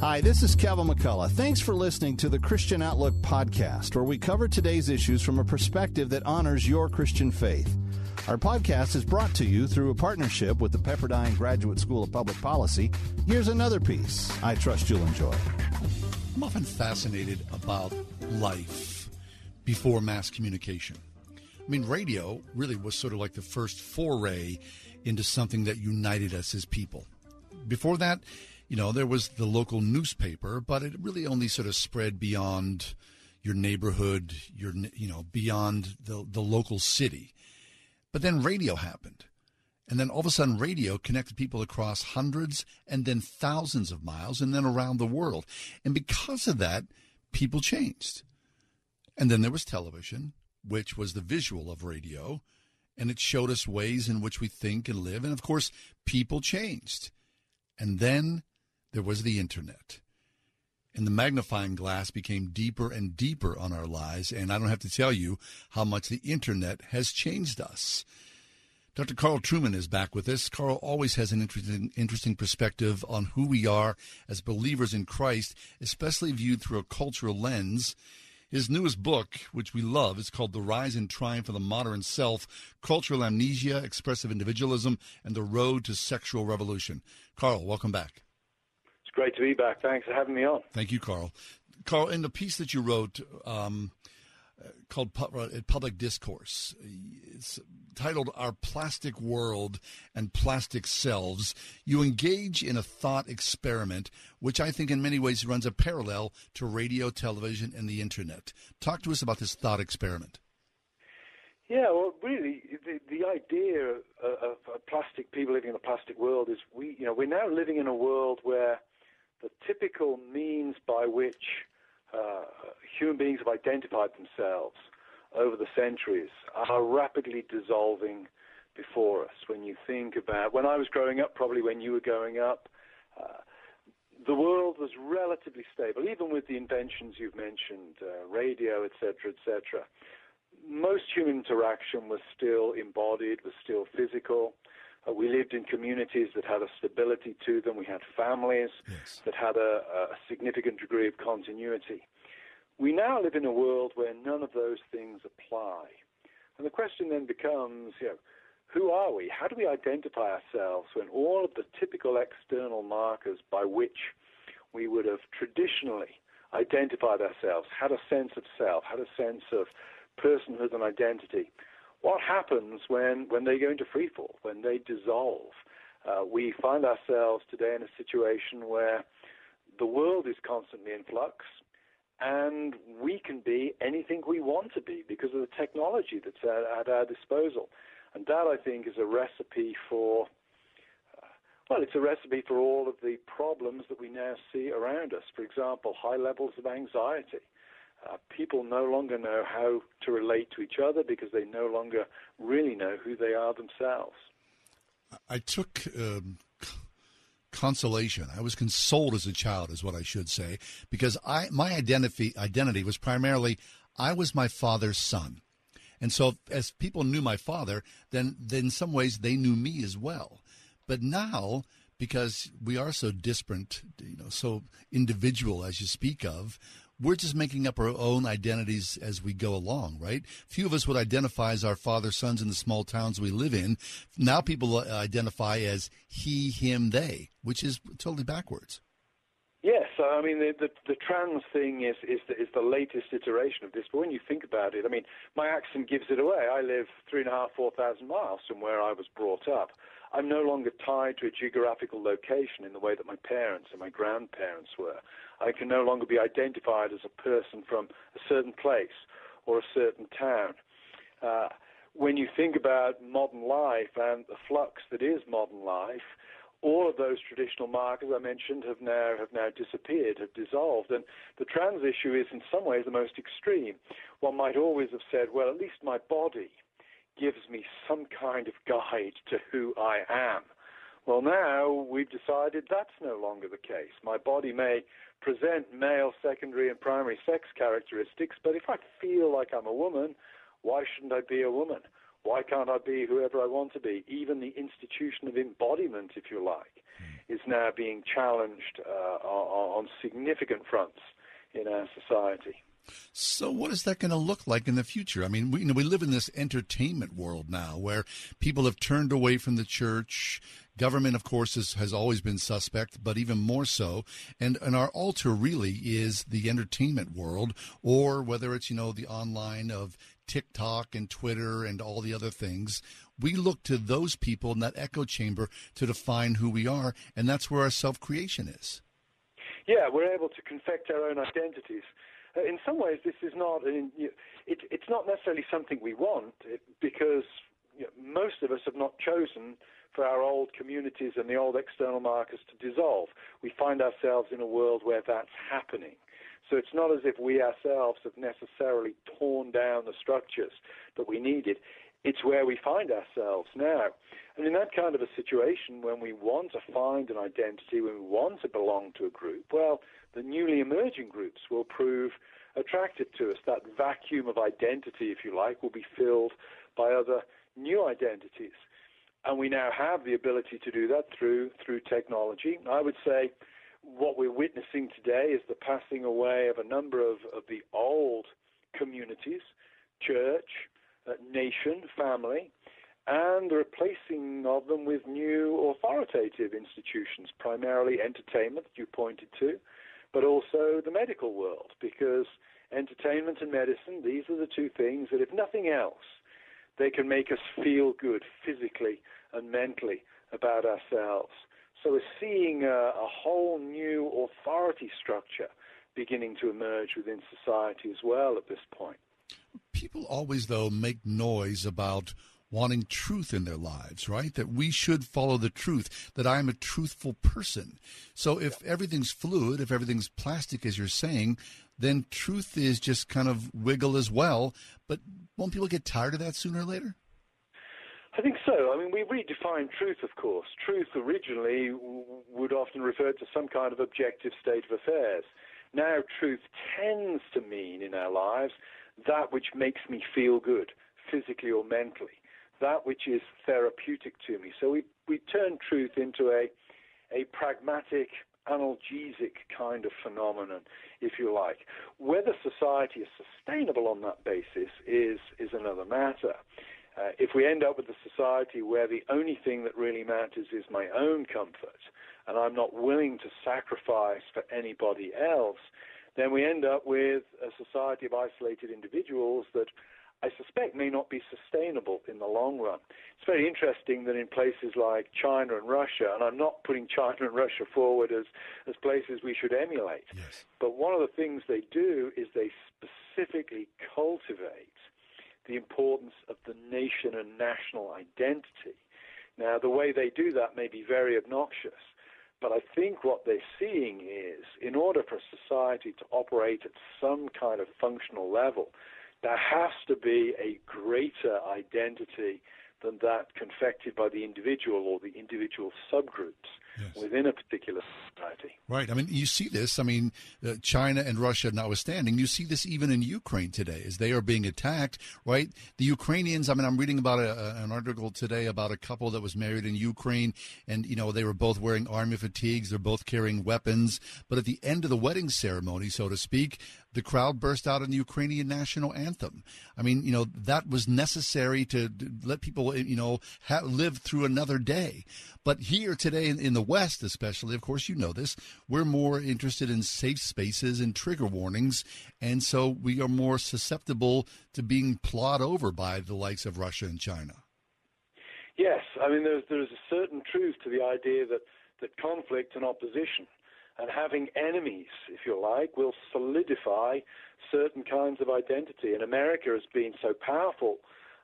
Hi, this is Kevin McCullough. Thanks for listening to the Christian Outlook podcast, where we cover today's issues from a perspective that honors your Christian faith. Our podcast is brought to you through a partnership with the Pepperdine Graduate School of Public Policy. Here's another piece I trust you'll enjoy. I'm often fascinated about life before mass communication. I mean, radio really was sort of like the first foray into something that united us as people. Before that, you know, there was the local newspaper, but it really only sort of spread beyond your neighborhood, your you know, beyond the the local city. But then radio happened. And then all of a sudden radio connected people across hundreds and then thousands of miles and then around the world. And because of that, people changed. And then there was television, which was the visual of radio, and it showed us ways in which we think and live. And of course, people changed. And then there was the internet. And the magnifying glass became deeper and deeper on our lives. And I don't have to tell you how much the internet has changed us. Dr. Carl Trueman is back with us. Carl always has an interesting, interesting perspective on who we are as believers in Christ, especially viewed through a cultural lens. His newest book, which we love, is called The Rise and Triumph of the Modern Self Cultural Amnesia, Expressive Individualism, and the Road to Sexual Revolution. Carl, welcome back. Great to be back. Thanks for having me on. Thank you, Carl. Carl, in the piece that you wrote um, called uh, Public Discourse, it's titled Our Plastic World and Plastic Selves, you engage in a thought experiment, which I think in many ways runs a parallel to radio, television, and the internet. Talk to us about this thought experiment. Yeah, well, really, the, the idea of, of plastic people living in a plastic world is we, you know, we're now living in a world where the typical means by which uh, human beings have identified themselves over the centuries are rapidly dissolving before us. When you think about when I was growing up, probably when you were growing up, uh, the world was relatively stable, even with the inventions you've mentioned, uh, radio, etc., etc. Most human interaction was still embodied, was still physical. Uh, we lived in communities that had a stability to them. We had families yes. that had a, a, significant degree of continuity. We now live in a world where none of those things apply. And the question then becomes, you know, who are we? How do we identify ourselves when all of the typical external markers by which we would have traditionally identified ourselves, had a sense of self, had a sense of personhood and identity, what happens when, when they go into freefall, when they dissolve? Uh, we find ourselves today in a situation where the world is constantly in flux, and we can be anything we want to be because of the technology that's at, at our disposal. And that, I think, is a recipe for, uh, well, it's a recipe for all of the problems that we now see around us. For example, high levels of anxiety. Uh, people no longer know how to relate to each other because they no longer really know who they are themselves. I took um, consolation. I was consoled as a child, is what I should say, because I my identity identity was primarily I was my father's son, and so as people knew my father, then, then in some ways they knew me as well. But now, because we are so disparate, you know, so individual as you speak of, we're just making up our own identities as we go along, right? Few of us would identify as our father's sons in the small towns we live in. Now people uh, identify as he, him, they, which is totally backwards. Yes, I mean the, the, the trans thing is is the, is the latest iteration of this. But when you think about it, I mean my accent gives it away. I live three and a half, four thousand miles from where I was brought up. I'm no longer tied to a geographical location in the way that my parents and my grandparents were. I can no longer be identified as a person from a certain place or a certain town. Uh, when you think about modern life and the flux that is modern life, all of those traditional markers I mentioned have now have now disappeared, have dissolved, and the trans issue is in some ways the most extreme. One might always have said, well, at least my body gives me some kind of guide to who I am. Well, now we've decided that's no longer the case. My body may present male secondary and primary sex characteristics, but if I feel like I'm a woman, why shouldn't I be a woman? Why can't I be whoever I want to be? Even the institution of embodiment, if you like, mm. is now being challenged uh, on, on significant fronts in our society. So, what is that going to look like in the future? I mean, we, you know, we live in this entertainment world now where people have turned away from the church. Government, of course, is, has always been suspect, but even more so. And, and our altar really is the entertainment world, or whether it's, you know, the online of TikTok and Twitter and all the other things. We look to those people in that echo chamber to define who we are, and that's where our self creation is. Yeah, we're able to confect our own identities. Uh, in some ways, this is not it, it's not necessarily something we want because you know, most of us have not chosen for our old communities and the old external markers to dissolve. We find ourselves in a world where that's happening. So it's not as if we ourselves have necessarily torn down the structures that we needed. It's where we find ourselves now. And in that kind of a situation, when we want to find an identity, when we want to belong to a group, well, the newly emerging groups will prove attractive to us. That vacuum of identity, if you like, will be filled by other new identities. And we now have the ability to do that through through technology. I would say what we're witnessing today is the passing away of a number of, of the old communities, church, Uh, nation, family, and the replacing of them with new authoritative institutions, primarily entertainment that you pointed to, but also the medical world, because entertainment and medicine, these are the two things that, if nothing else, they can make us feel good physically and mentally about ourselves. So we're seeing a, a whole new authority structure beginning to emerge within society as well at this point. People always, though, make noise about wanting truth in their lives, right? That we should follow the truth, that I'm a truthful person. So if everything's fluid, if everything's plastic, as you're saying, then truth is just kind of wiggle as well. But won't people get tired of that sooner or later? I think so. I mean, we redefine truth, of course. Truth originally would often refer to some kind of objective state of affairs. Now, truth tends to mean in our lives that which makes me feel good, physically or mentally that which is therapeutic to me. So we, we turn truth into a, a pragmatic, analgesic kind of phenomenon, if you like. Whether society is sustainable on that basis is, is another matter. Uh, if we end up with a society where the only thing that really matters is my own comfort, and I'm not willing to sacrifice for anybody else, then we end up with a society of isolated individuals that I suspect may not be sustainable in the long run. It's very interesting that in places like China and Russia, and I'm not putting China and Russia forward as, as places we should emulate, yes. but one of the things they do is they specifically cultivate the importance of the nation and national identity. Now, the way they do that may be very obnoxious, but I think what they're seeing is in order for society to operate at some kind of functional level, there has to be a greater identity than that confected by the individual or the individual subgroups yes. within a particular society. Right. I mean, you see this. I mean, uh, China and Russia notwithstanding, you see this even in Ukraine today as they are being attacked. Right. The Ukrainians. I mean, I'm reading about a, an article today about a couple that was married in Ukraine, and you know they were both wearing army fatigues. They're both carrying weapons, but at the end of the wedding ceremony, so to speak, the crowd burst out in the Ukrainian national anthem. I mean, you know, that was necessary to, to let people, you know, ha- live through another day. But here today in, in, the West, especially, of course, you know this, we're more interested in safe spaces and trigger warnings. And so we are more susceptible to being plowed over by the likes of Russia and China. Yes. I mean, there's, there's a certain truth to the idea that, that conflict and opposition and having enemies, if you like, will solidify certain kinds of identity. And America has been so powerful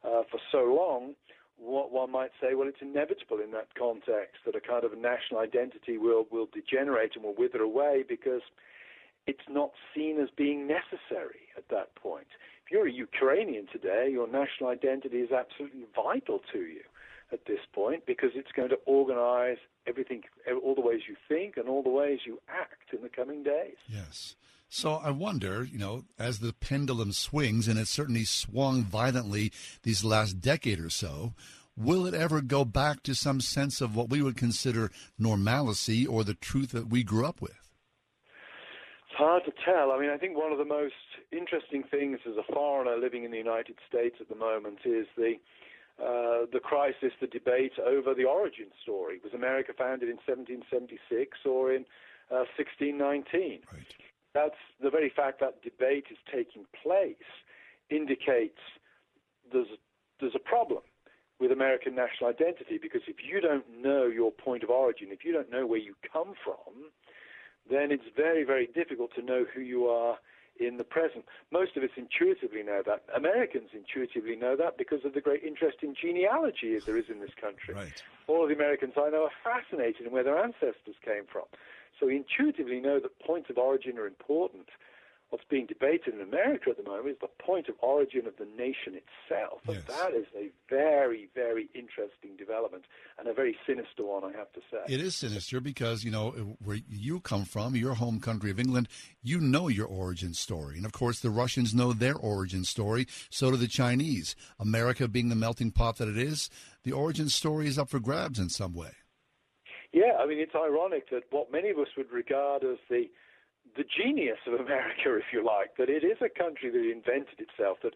uh, for so long what one might say, well, it's inevitable in that context that a kind of national identity will, will degenerate and will wither away because it's not seen as being necessary at that point. If you're a Ukrainian today, your national identity is absolutely vital to you at this point because it's going to organize everything, all the ways you think and all the ways you act in the coming days. Yes. So I wonder, you know, as the pendulum swings, and it certainly swung violently these last decade or so, will it ever go back to some sense of what we would consider normalcy or the truth that we grew up with? It's hard to tell. I mean, I think one of the most interesting things as a foreigner living in the United States at the moment is the uh, the crisis, the debate over the origin story. Was America founded in 1776 or in uh, 1619? Right. That's the very fact that debate is taking place indicates there's there's a problem with American national identity because if you don't know your point of origin, if you don't know where you come from, then it's very, very difficult to know who you are in the present. Most of us intuitively know that. Americans intuitively know that because of the great interest in genealogy there is in this country. Right. All of the Americans I know are fascinated in where their ancestors came from. So we intuitively know that points of origin are important what's being debated in America at the moment is the point of origin of the nation itself. And that is a very, very interesting development and a very sinister one, I have to say. It is sinister because, you know, where you come from, your home country of England, you know your origin story. And of course, the Russians know their origin story. So do the Chinese. America being the melting pot that it is, the origin story is up for grabs in some way. Yeah, I mean, it's ironic that what many of us would regard as the the genius of America, if you like, that it is a country that invented itself, that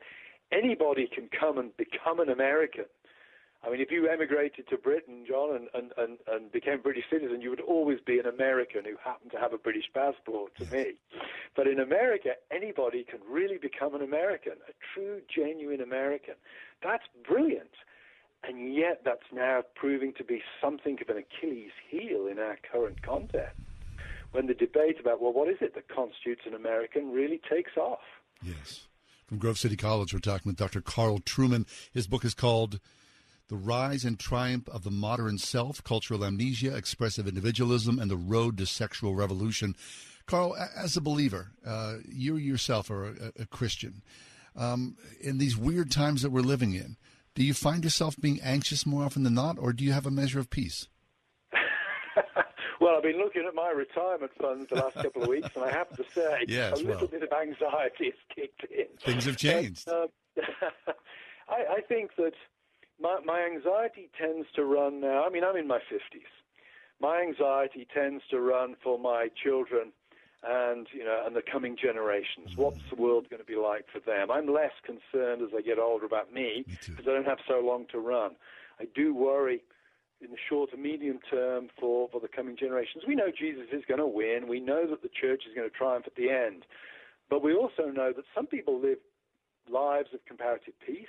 anybody can come and become an American. I mean, if you emigrated to Britain, John, and, and, and, and became a British citizen, you would always be an American who happened to have a British passport to me. But in America, anybody can really become an American, a true, genuine American. That's brilliant. And yet, that's now proving to be something of an Achilles heel in our current context when the debate about, well, what is it that constitutes an American really takes off. Yes. From Grove City College, we're talking with Dr. Carl Trueman. His book is called The Rise and Triumph of the Modern Self Cultural Amnesia, Expressive Individualism, and the Road to Sexual Revolution. Carl, as a believer, uh, you yourself are a, a Christian. Um, in these weird times that we're living in, do you find yourself being anxious more often than not, or do you have a measure of peace? Well, I've been looking at my retirement funds the last couple of weeks, and I have to say yes, a little well, bit of anxiety has kicked in. Things have changed. But, uh, I, I think that my, my anxiety tends to run now. I mean, I'm in my 50s. My anxiety tends to run for my children and you know and the coming generations. What's the world going to be like for them? I'm less concerned as I get older about me because I don't have so long to run. I do worry in the short and medium term for, for the coming generations. We know Jesus is going to win. We know that the church is going to triumph at the end. But we also know that some people live lives of comparative peace,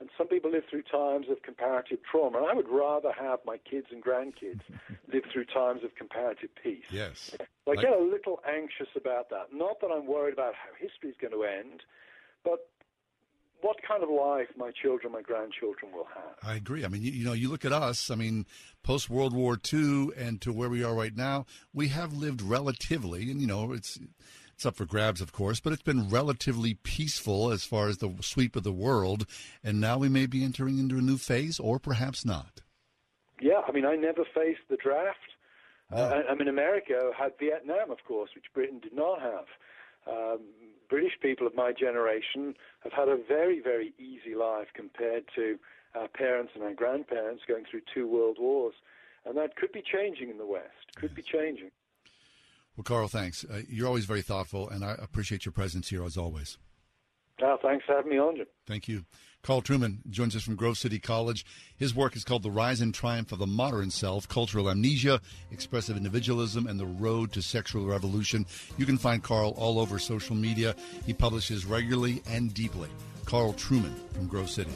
and some people live through times of comparative trauma. And I would rather have my kids and grandkids live through times of comparative peace. Yes. So I get a little anxious about that. Not that I'm worried about how history is going to end, but what kind of life my children, my grandchildren will have. I agree. I mean, you, you know, you look at us. I mean, post World War II and to where we are right now, we have lived relatively, and you know, it's it's up for grabs, of course, but it's been relatively peaceful as far as the sweep of the world. And now we may be entering into a new phase, or perhaps not. Yeah, I mean, I never faced the draft. Uh, I mean, America had Vietnam, of course, which Britain did not have. Um, British people of my generation have had a very, very easy life compared to our parents and our grandparents going through two world wars. And that could be changing in the West, could be changing. Well, Carl, thanks. Uh, you're always very thoughtful, and I appreciate your presence here as always. Oh, thanks for having me on, Jim. Thank you. Carl Trueman joins us from Grove City College. His work is called The Rise and Triumph of the Modern Self Cultural Amnesia, Expressive Individualism, and the Road to Sexual Revolution. You can find Carl all over social media. He publishes regularly and deeply. Carl Trueman from Grove City.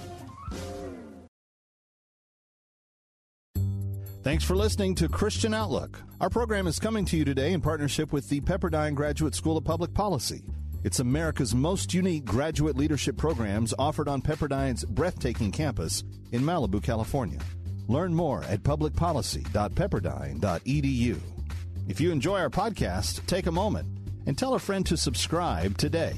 Thanks for listening to Christian Outlook. Our program is coming to you today in partnership with the Pepperdine Graduate School of Public Policy. It's America's most unique graduate leadership programs offered on Pepperdine's breathtaking campus in Malibu, California. Learn more at publicpolicy.pepperdine.edu. If you enjoy our podcast, take a moment and tell a friend to subscribe today.